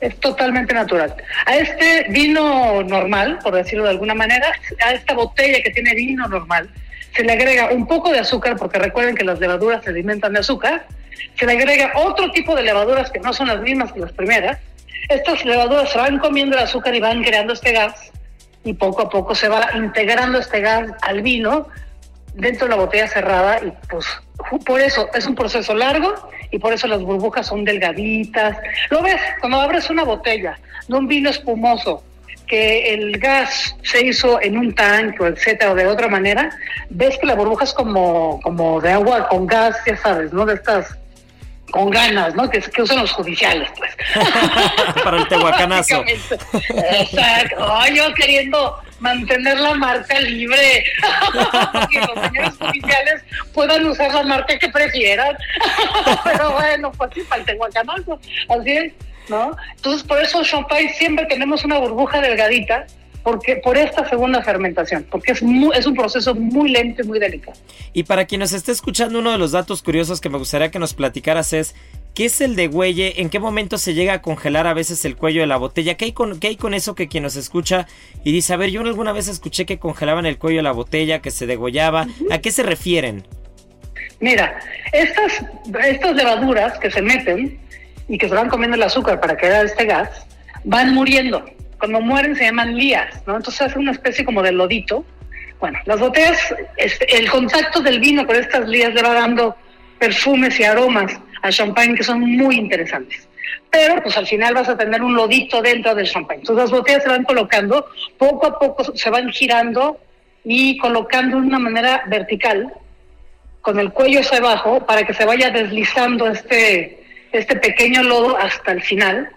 Es totalmente natural. A este vino normal, por decirlo de alguna manera, a esta botella que tiene vino normal, se le agrega un poco de azúcar, porque recuerden que las levaduras se alimentan de azúcar, se le agrega otro tipo de levaduras que no son las mismas que las primeras. Estas levaduras se van comiendo el azúcar y van creando este gas, y poco a poco se va integrando este gas al vino dentro de la botella cerrada y pues por eso es un proceso largo y por eso las burbujas son delgaditas. Lo ves, cuando abres una botella de un vino espumoso que el gas se hizo en un tanque etcétera o de otra manera, ves que la burbuja es como, como de agua con gas, ya sabes, ¿no? De estas con ganas, ¿no? Que, que usan los judiciales, pues. Para el tehuacanazo. Exacto. Ay, yo queriendo mantener la marca libre. que los señores judiciales puedan usar la marca que prefieran. Pero bueno, pues sí, para el tehuacanazo. Así es, ¿no? Entonces, por eso Champagne siempre tenemos una burbuja delgadita. Porque, por esta segunda fermentación, porque es, muy- es un proceso muy lento y muy delicado. Y para quien nos esté escuchando, uno de los datos curiosos que me gustaría que nos platicaras es, ¿qué es el degüelle? ¿En qué momento se llega a congelar a veces el cuello de la botella? ¿Qué hay con, qué hay con eso que quien nos escucha y dice, a ver, yo alguna vez escuché que congelaban el cuello de la botella, que se degollaba? ¿A qué se refieren? Mira, estas, estas levaduras que se meten y que se van comiendo el azúcar para crear este gas, van muriendo. Cuando mueren se llaman lías, ¿no? Entonces hace una especie como de lodito. Bueno, las botellas, este, el contacto del vino con estas lías le va dando perfumes y aromas al champán que son muy interesantes. Pero pues al final vas a tener un lodito dentro del champán. Entonces las botellas se van colocando, poco a poco se van girando y colocando de una manera vertical con el cuello hacia abajo para que se vaya deslizando este, este pequeño lodo hasta el final.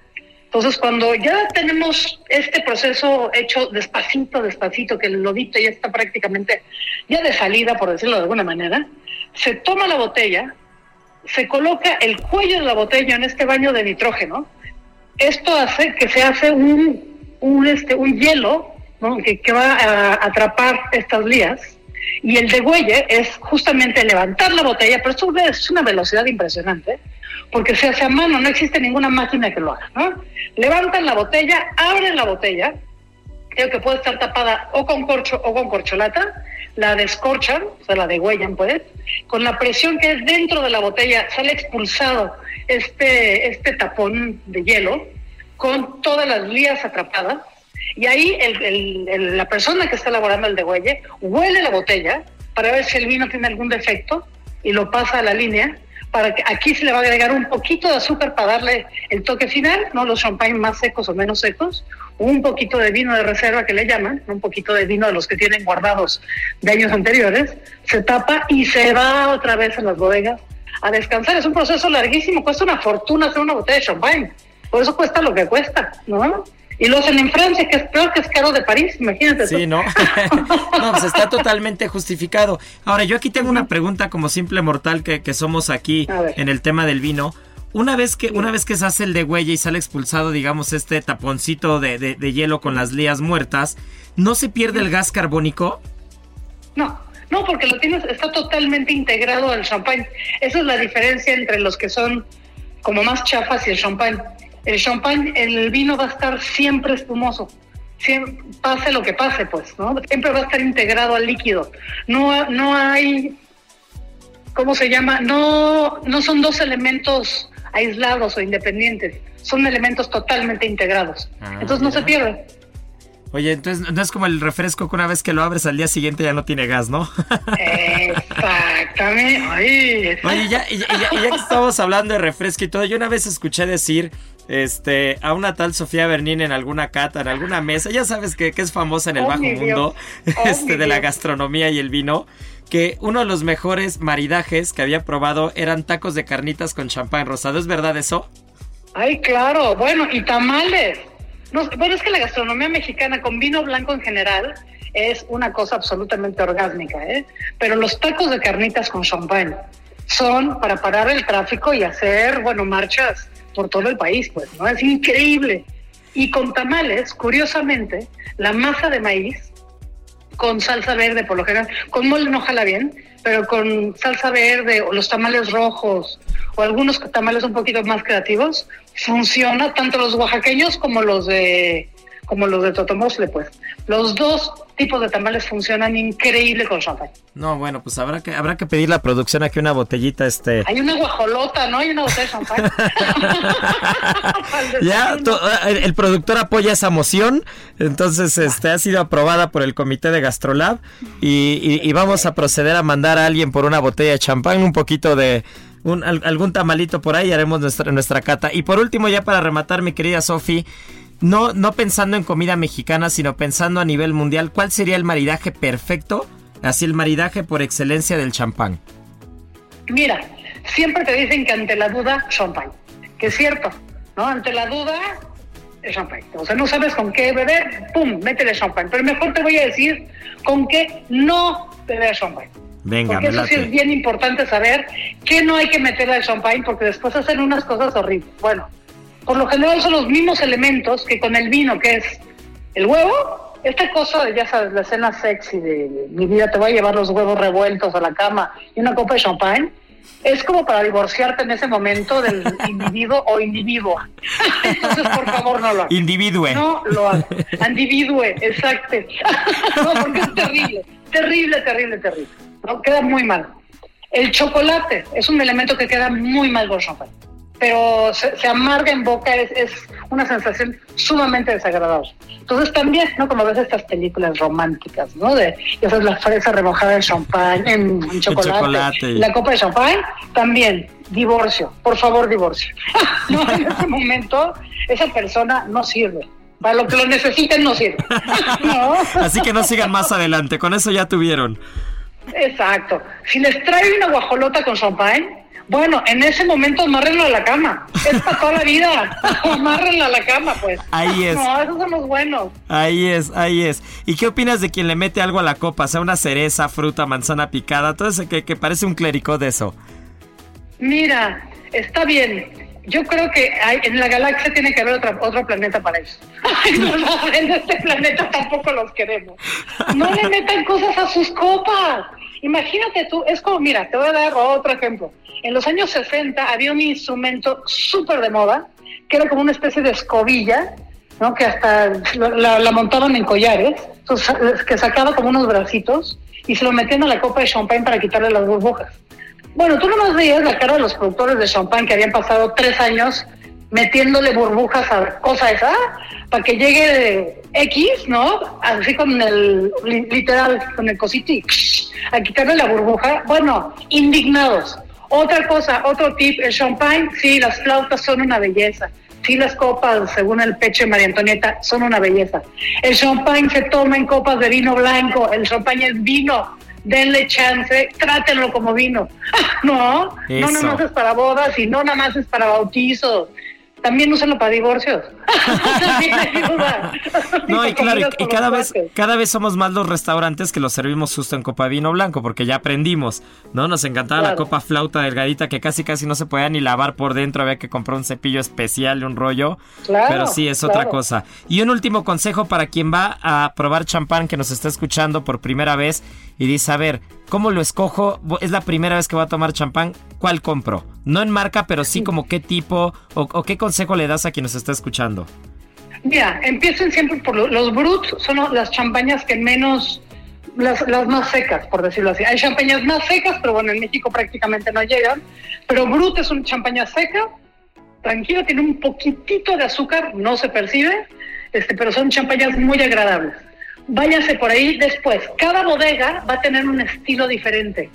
Entonces, cuando ya tenemos este proceso hecho despacito, despacito, que el lodito ya está prácticamente ya de salida, por decirlo de alguna manera, se toma la botella, se coloca el cuello de la botella en este baño de nitrógeno. Esto hace que se hace un, un, este, un hielo que, que va a atrapar estas lías. Y el degüelle es justamente levantar la botella, pero esto es una velocidad impresionante, porque se hace a mano, no existe ninguna máquina que lo haga, ¿no? Levantan la botella, abren la botella, creo que puede estar tapada o con corcho o con corcholata, la descorchan, o sea, la degüellan, pues, con la presión que es dentro de la botella, sale expulsado este, este tapón de hielo, con todas las lías atrapadas, y ahí la persona que está elaborando el degüelle huele la botella para ver si el vino tiene algún defecto y lo pasa a la línea. Para que aquí se le va a agregar un poquito de azúcar para darle el toque final, no los champagnes más secos o menos secos, un poquito de vino de reserva que le llaman, un poquito de vino de los que tienen guardados de años anteriores, se tapa y se va otra vez a las bodegas a descansar. Es un proceso larguísimo, cuesta una fortuna hacer una botella de champán, por eso cuesta lo que cuesta, ¿no? Y lo hacen en Francia, que es peor que es caro de París, imagínate. Sí, tú. ¿no? no, pues está totalmente justificado. Ahora, yo aquí tengo una pregunta como simple mortal que, que somos aquí en el tema del vino. Una vez que, una vez que se hace el degüelle y sale expulsado, digamos, este taponcito de, de- de hielo con las lías muertas, ¿no se pierde el gas carbónico? No, no, porque lo tienes, está totalmente integrado al champán. Esa es la diferencia entre los que son como más chafas y el champán. El champán, el vino va a estar siempre espumoso. Pase lo que pase, pues, ¿no? Siempre va a estar integrado al líquido. No, no hay, ¿cómo se llama? No, no son dos elementos aislados o independientes. Son elementos totalmente integrados. Ah, Entonces no se pierde. Oye, entonces no es como el refresco que una vez que lo abres al día siguiente ya no tiene gas, ¿no? Exactamente. Oye, ya, ya, que estamos hablando de refresco y todo, yo una vez escuché decir este, a una tal Sofía Bernín en alguna cata, en alguna mesa, ya sabes que, que es famosa en el Oh, bajo mundo Oh, este, de la gastronomía y el vino, que uno de los mejores maridajes que había probado eran tacos de carnitas con champán rosado. ¿Es verdad eso? Ay, claro. Bueno, y tamales. No, bueno, es que la gastronomía mexicana con vino blanco en general es una cosa absolutamente orgásmica, ¿eh? Pero los tacos de carnitas con champán son para parar el tráfico y hacer, bueno, marchas por todo el país, pues, ¿no? Es increíble. Y con tamales, curiosamente, la masa de maíz con salsa verde por lo general, con mole no jala bien, pero con salsa verde o los tamales rojos o algunos tamales un poquito más creativos, funciona tanto los oaxaqueños como los de como los de Totomosle, pues. Los dos tipos de tamales funcionan increíble con champán. No, bueno, pues habrá que habrá que pedir la producción aquí una botellita este. Hay una guajolota, ¿no? Hay una botella de champán. ya el, el, productor apoya esa moción, entonces este ha sido aprobada por el comité de Gastrolab y, y, y vamos a proceder a mandar a alguien por una botella de champán, un poquito de un, algún tamalito por ahí, haremos nuestra, nuestra cata. Y por último, ya para rematar, mi querida Sofi, no, no pensando en comida mexicana, sino pensando a nivel mundial, ¿cuál sería el maridaje perfecto? Así el maridaje por excelencia del champán. Mira, siempre te dicen que ante la duda, champán. Que es cierto, ¿no? Ante la duda, el champán. O sea, no sabes con qué beber, ¡pum! Métele champán. Pero mejor te voy a decir con qué no beber champán. Venga, porque eso sí es bien importante saber que no hay que meterle al champán porque después hacen unas cosas horribles. Bueno, por lo general son los mismos elementos que con el vino, que es el huevo, esta cosa de, ya sabes, la escena sexy de mi vida, te voy a llevar los huevos revueltos a la cama y una copa de champán, es como para divorciarte en ese momento del individuo o individua. Entonces, por favor, no lo hagas. Individue. No lo hagas. Individue, exacto. no, porque es terrible, terrible, terrible, terrible. ¿no? Queda muy mal. El chocolate es un elemento que queda muy mal con champán pero se, se, amarga en boca, es, es, una sensación sumamente desagradable. Entonces también, ¿no? Como ves estas películas románticas, ¿no? De, esa es la fresa remojada en champán, en, en chocolate, chocolate. la copa de champán, también, divorcio, por favor, divorcio. no, en ese momento, esa persona no sirve. Para lo que lo necesiten no sirve. ¿No? Así que no sigan más adelante, con eso ya tuvieron. Exacto. Si les trae una guajolota con champán, bueno, en ese momento amárrenlo a la cama. Es para toda la vida. amárrenlo a la cama, pues. Ahí es. No, esos son los buenos. Ahí es, ahí es. ¿Y qué opinas de quien le mete algo a la copa? Sea una cereza, fruta, manzana picada, todo eso que, que parece un clérigo de eso. Mira, está bien. Yo creo que hay, en la galaxia tiene que haber otra, otro planeta para eso. no, no, en este planeta tampoco los queremos. No le metan cosas a sus copas. Imagínate tú, es como, mira, te voy a dar otro ejemplo. En los años 60 había un instrumento súper de moda, que era como una especie de escobilla, ¿no? que hasta la, montaban en collares, entonces, que sacaba como unos bracitos y se lo metían a la copa de champán para quitarle las burbujas. Bueno, tú nomás veías la cara de los productores de champán que habían pasado tres años metiéndole burbujas a cosa esa para que llegue de X, ¿no? Así con el literal, con el cosito y a quitarle la burbuja. Bueno, indignados. Otra cosa, otro tip, el champán, sí, las flautas son una belleza. Sí, las copas, según el pecho de María Antonieta, son una belleza. El champán se toma en copas de vino blanco, el champán es vino. Denle chance, trátenlo como vino. no, Eso. no nada más es para bodas y no nada más es para bautizos. También úsenlo para divorcios. no, y claro, y, y cada vez, cada vez somos más los restaurantes que los servimos justo en copa de vino blanco, porque ya aprendimos, ¿no? Nos encantaba claro. la copa flauta delgadita que casi casi no se podía ni lavar por dentro, había que comprar un cepillo especial, un rollo. Claro, pero sí, es claro. otra cosa. Y un último consejo para quien va a probar champán que nos está escuchando por primera vez y dice, a ver, ¿cómo lo escojo? Es la primera vez que voy a tomar champán, ¿cuál compro? No en marca, pero sí como qué tipo o, qué consejo le das a quien nos está escuchando. Mira, empiecen siempre por los, los Brut, son las champañas que menos, las, las, más secas, por decirlo así. Hay champañas más secas, pero bueno, en México prácticamente no llegan. Pero Brut es una champaña seca, tranquilo, tiene un poquitito de azúcar, no se percibe, este, pero son champañas muy agradables. Váyase por ahí después. Cada bodega va a tener un estilo diferente.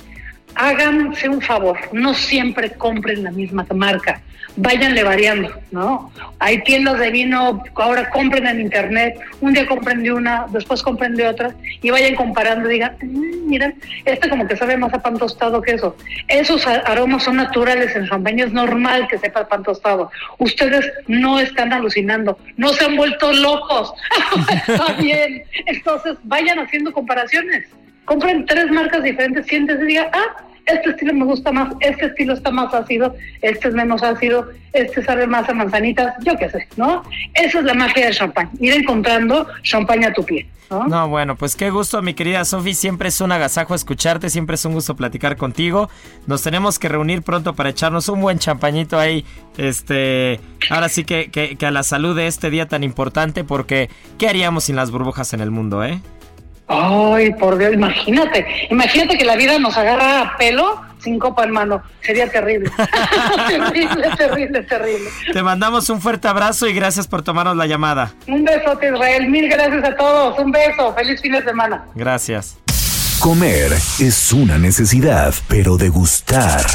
Háganse un favor, no siempre compren la misma marca, váyanle variando, ¿no? Hay tiendas de vino, ahora compren en internet, un día compren de una, después compren de otra y vayan comparando digan, "Mm, miren, este como que sabe más a pan tostado que eso. Esos aromas son naturales en champaña, es normal que sepa pan tostado. Ustedes no están alucinando, no se han vuelto locos. Está bien. Entonces vayan haciendo comparaciones. Compren tres marcas diferentes, siéntese y diga, ah, este estilo me gusta más, este estilo está más ácido, este es menos ácido, este sabe más a manzanitas, yo qué sé, ¿no? Esa es la magia del champán, ir encontrando champán a tu pie, ¿no? No, bueno, pues qué gusto, mi querida Sofi. Siempre es un agasajo escucharte, siempre es un gusto platicar contigo. Nos tenemos que reunir pronto para echarnos un buen champañito ahí. Este, ahora sí que, que, que a la salud de este día tan importante, porque ¿qué haríamos sin las burbujas en el mundo, eh? Ay, por Dios, imagínate, imagínate que la vida nos agarra a pelo sin copa en mano, sería terrible. terrible, terrible, terrible. Te mandamos un fuerte abrazo y gracias por tomarnos la llamada. Un besote, Israel, mil gracias a todos, un beso, feliz fin de semana. Gracias. Comer es una necesidad, pero degustar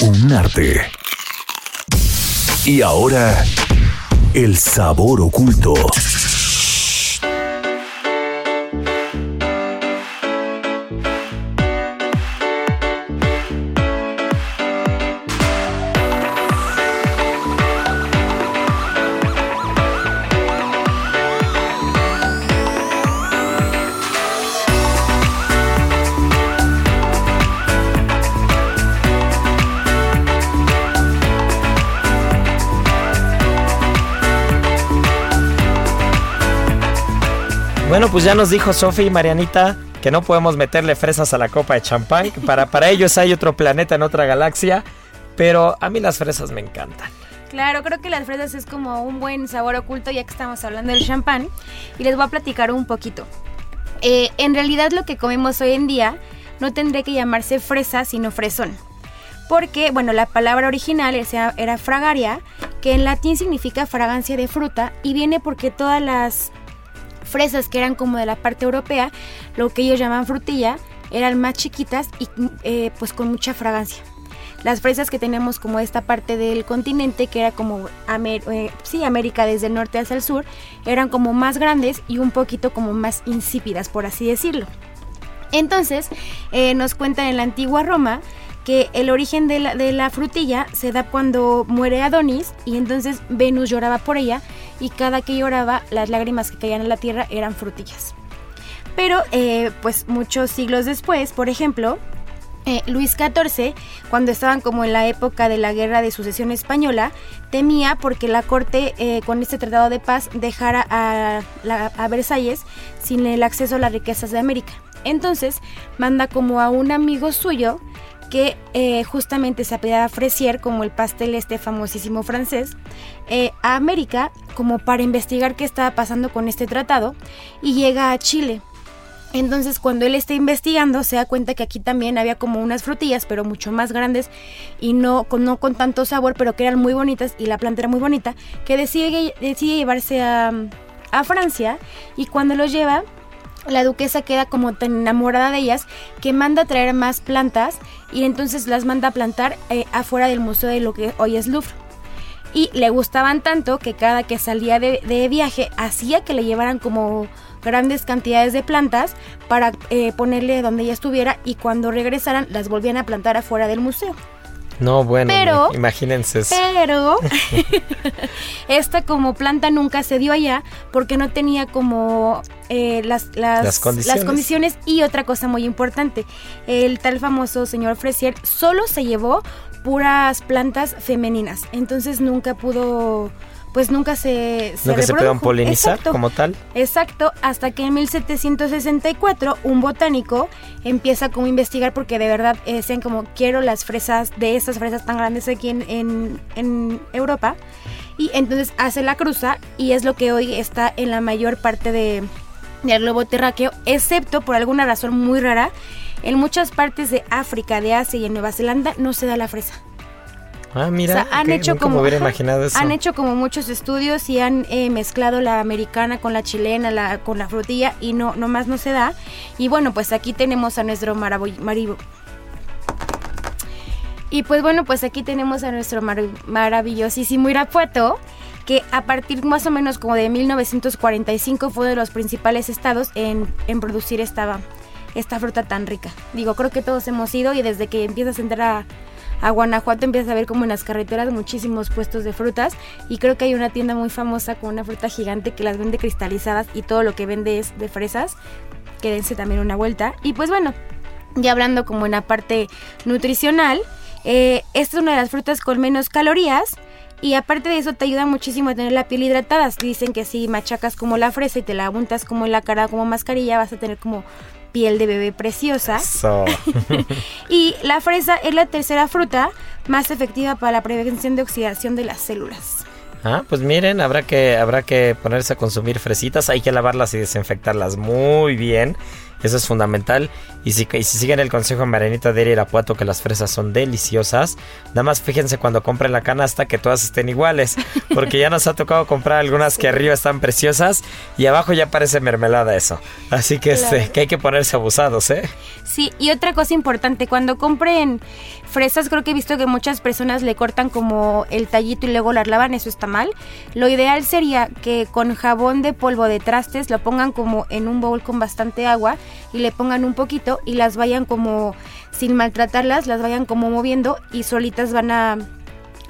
un arte. Y ahora, el sabor oculto. Bueno, pues ya nos dijo Sofi y Marianita que no podemos meterle fresas a la copa de champán. Para, para ellos hay otro planeta en otra galaxia. Pero a mí las fresas me encantan. Claro, creo que las fresas es como un buen sabor oculto ya que estamos hablando del champán. Y les voy a platicar un poquito. Eh, en realidad lo que comemos hoy en día no tendría que llamarse fresa, sino fresón. Porque, bueno, la palabra original era fragaria, que en latín significa fragancia de fruta y viene porque todas las fresas que eran como de la parte europea, lo que ellos llaman frutilla, eran más chiquitas y eh, pues con mucha fragancia. Las fresas que tenemos como esta parte del continente, que era como Amer eh, América desde el norte hacia el sur, eran como más grandes y un poquito como más insípidas, por así decirlo. Entonces, eh, nos cuentan en la antigua Roma el origen de la, de la, frutilla se da cuando muere Adonis y entonces Venus lloraba por ella y cada que lloraba las lágrimas que caían en la tierra eran frutillas. Pero eh, pues muchos siglos después, por ejemplo, eh, Luis XIV, cuando estaban como en la época de la guerra de sucesión española, temía porque la corte eh, con este tratado de paz dejara a, a Versalles sin el acceso a las riquezas de América. Entonces manda como a un amigo suyo que eh, justamente se apellidaba Fresier, como el pastel este famosísimo francés, eh, a América como para investigar qué estaba pasando con este tratado y llega a Chile. Entonces cuando él está investigando se da cuenta que aquí también había como unas frutillas, pero mucho más grandes y no con, no con tanto sabor, pero que eran muy bonitas y la planta era muy bonita, que decide, decide llevarse a, a Francia y cuando los lleva la duquesa queda como tan enamorada de ellas que manda a traer más plantas y entonces las manda a plantar eh, afuera del museo de lo que hoy es Louvre. Y le gustaban tanto que cada que salía de, viaje hacía que le llevaran como grandes cantidades de plantas para eh, ponerle donde ella estuviera y cuando regresaran las volvían a plantar afuera del museo. No, bueno, Pero- imagínense eso. Pero esta como planta nunca se dio allá porque no tenía como eh, las, las, Las condiciones. condiciones. Y otra cosa muy importante, el tal famoso señor Fresier solo se llevó puras plantas femeninas. Entonces nunca pudo, pues nunca se... Se puedan reprodujo. polinizar Exacto. como tal. Exacto, hasta que en 1764 un botánico empieza como a investigar porque de verdad eh, decían como quiero las fresas de estas fresas tan grandes aquí en, en- en Europa y entonces hace la cruza y es lo que hoy está en la mayor parte de, del globo terráqueo, excepto por alguna razón muy rara, en muchas partes de África, de Asia y en Nueva Zelanda no se da la fresa. Ah, mira, O sea, han hecho nunca como me hubiera imaginado eso. han hecho como muchos estudios y han eh, mezclado la americana con la chilena, la, con la frutilla y no nomás no se da. Y bueno, pues aquí tenemos a nuestro maribo- Y pues bueno, pues aquí tenemos a nuestro mar maravillosísimo Irapuato, que a partir más o menos como de 1945 fue uno de los principales estados en, en producir esta, esta fruta tan rica. Digo, creo que todos hemos ido y desde que empiezas a entrar a, a Guanajuato empiezas a ver como en las carreteras muchísimos puestos de frutas y creo que hay una tienda muy famosa con una fruta gigante que las vende cristalizadas y todo lo que vende es de fresas. Quédense también una vuelta. Y pues bueno, ya hablando como en la parte nutricional, eh, esta es una de las frutas con menos calorías. Y aparte de eso te ayuda muchísimo a tener la piel hidratada. Dicen que si machacas como la fresa y te la untas como en la cara como mascarilla vas a tener como piel de bebé preciosa. Eso. Y la fresa es la tercera fruta más efectiva para la prevención de oxidación de las células. Ah, pues miren, habrá que, habrá que ponerse a consumir fresitas, hay que lavarlas y desinfectarlas muy bien. Eso es fundamental. Y si, y si siguen el consejo de Marianita de Irapuato que las fresas son deliciosas, nada más fíjense cuando compren la canasta que todas estén iguales. Porque ya nos ha tocado comprar algunas que arriba están preciosas y abajo ya parece mermelada eso. Así que, este, que hay que ponerse abusados, ¿eh? Sí, y otra cosa importante, cuando compren fresas, creo que he visto que muchas personas le cortan como el tallito y luego las lavan, eso está mal. Lo ideal sería que con jabón de polvo de trastes lo pongan como en un bowl con bastante agua y le pongan un poquito y las vayan como, sin maltratarlas, las vayan como moviendo y solitas van a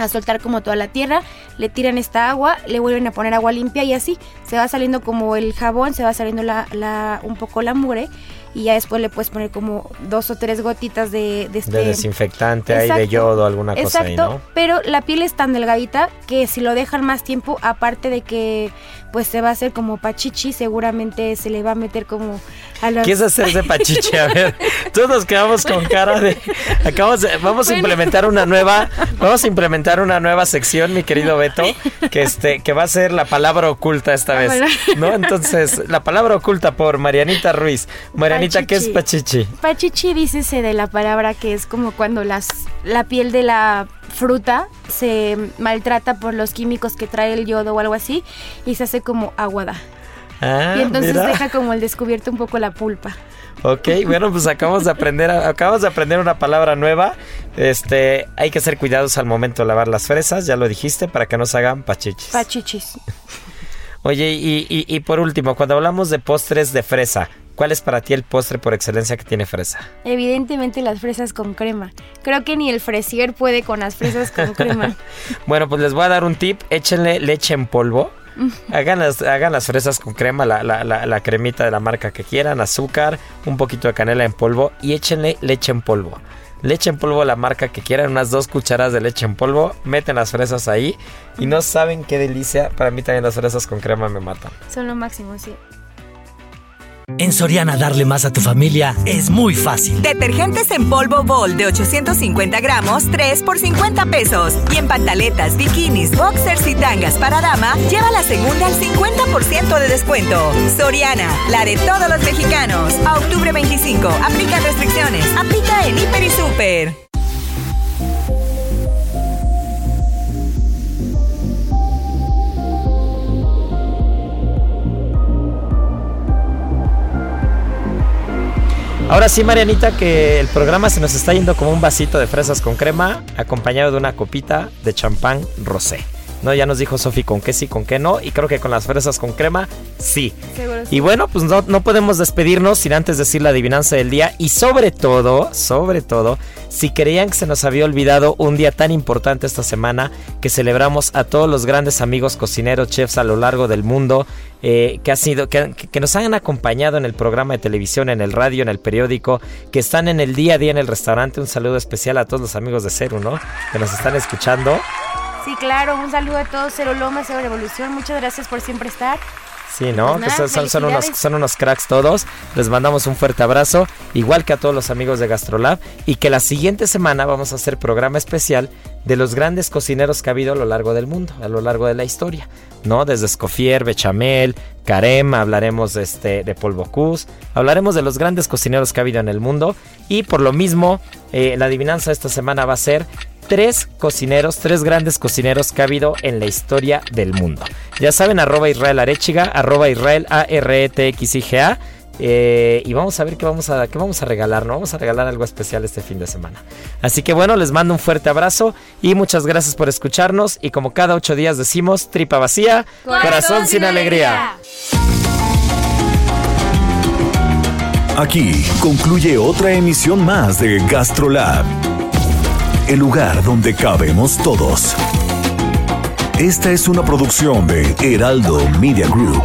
a soltar como toda la tierra, le tiran esta agua, le vuelven a poner agua limpia y así se va saliendo como el jabón, se va saliendo la, un poco la mugre y ya después le puedes poner como dos o tres gotitas de, de este De desinfectante, hay de Exacto, yodo, alguna cosa ahí, Exacto, ¿no? pero la piel es tan delgadita que si lo dejan más tiempo, aparte de que pues se va a hacer como pachichi, seguramente se le va a meter como a los... ¿Qué es hacerse pachiche? A ver, todos nos quedamos con cara de. Acabamos de- vamos a implementar una nueva. Vamos a implementar una nueva sección, mi querido Beto, que este, que va a ser la palabra oculta esta vez. ¿No? Entonces, la palabra oculta por Marianita Ruiz. Marianita, ¿qué es pachichi? Pachichi dícese de la palabra que es como cuando las, la piel de la fruta se maltrata por los químicos que trae el yodo o algo así y se hace como aguada. Ah, y entonces mira. deja como el descubierto un poco la pulpa. Ok, bueno, pues acabamos de aprender, acabamos de aprender una palabra nueva. Este, hay que ser cuidados al momento de lavar las fresas, ya lo dijiste, para que no se hagan pachichis. Pachichis. Oye, y, y- y por último, cuando hablamos de postres de fresa, ¿cuál es para ti el postre por excelencia que tiene fresa? Evidentemente las fresas con crema. Creo que ni el fresier puede con las fresas con crema. Bueno, pues les voy a dar un tip, échenle leche en polvo. Hagan las, hagan las fresas con crema, la, la- la- la cremita de la marca que quieran, azúcar, un poquito de canela en polvo y échenle leche en polvo. Leche en polvo, la marca que quieran, unas dos cucharadas de leche en polvo, meten las fresas ahí y no saben qué delicia. Para mí también las fresas con crema me matan. Son lo máximo, sí. En Soriana darle más a tu familia es muy fácil. Detergentes en polvo Bol de 850 gramos, 3 por 50 pesos. Y en pantaletas, bikinis, boxers y tangas para dama, lleva la segunda al 50% de descuento. Soriana, la de todos los mexicanos. A octubre 25, aplica restricciones. Aplica en Hiper y Super. Ahora sí, Marianita, que el programa se nos está yendo como un vasito de fresas con crema, acompañado de una copita de champán rosé. No, ya nos dijo Sofi con qué sí, con qué no, y creo que con las fresas con crema, sí. Seguro. Y bueno, pues no, no podemos despedirnos sin antes decir la adivinanza del día. Y sobre todo, sobre todo, si creían que se nos había olvidado un día tan importante esta semana, que celebramos a todos los grandes amigos cocineros, chefs a lo largo del mundo, eh, que, ha sido, que, que nos han acompañado en el programa de televisión, en el radio, en el periódico, que están en el día a día en el restaurante. Un saludo especial a todos los amigos de Ceru, ¿no? Que nos están escuchando. Sí, claro. Un saludo a todos. Cero Loma, Cero Revolución. Muchas gracias por siempre estar. Sí, ¿no? Pues nada, son, unos, son unos cracks todos. Les mandamos un fuerte abrazo, igual que a todos los amigos de Gastrolab. Y que la siguiente semana vamos a hacer programa especial de los grandes cocineros que ha habido a lo largo del mundo, a lo largo de la historia. ¿No? Desde Escoffier, Bechamel, Carem, hablaremos de, este, de Paul Bocuse, hablaremos de los grandes cocineros que ha habido en el mundo. Y por lo mismo, eh, la adivinanza de esta semana va a ser tres cocineros, tres grandes cocineros que ha habido en la historia del mundo. Ya saben, arroba Israel Arechiga, arroba Israel A-R-E-T-X-I-G-A. Eh, y vamos a ver qué vamos a, qué vamos a regalar, ¿no? Vamos a regalar algo especial este fin de semana. Así que bueno, les mando un fuerte abrazo y muchas gracias por escucharnos. Y como cada ocho días decimos, tripa vacía, corazón, sin alegría. Aquí concluye otra emisión más de GastroLab, el lugar donde cabemos todos. Esta es una producción de Heraldo Media Group.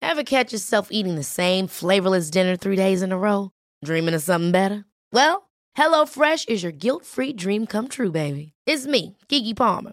Ever catch yourself eating the same flavorless dinner three days in a row? Dreaming of something better? Well, HelloFresh is your guilt-free dream come true, baby. It's me, Kiki Palmer.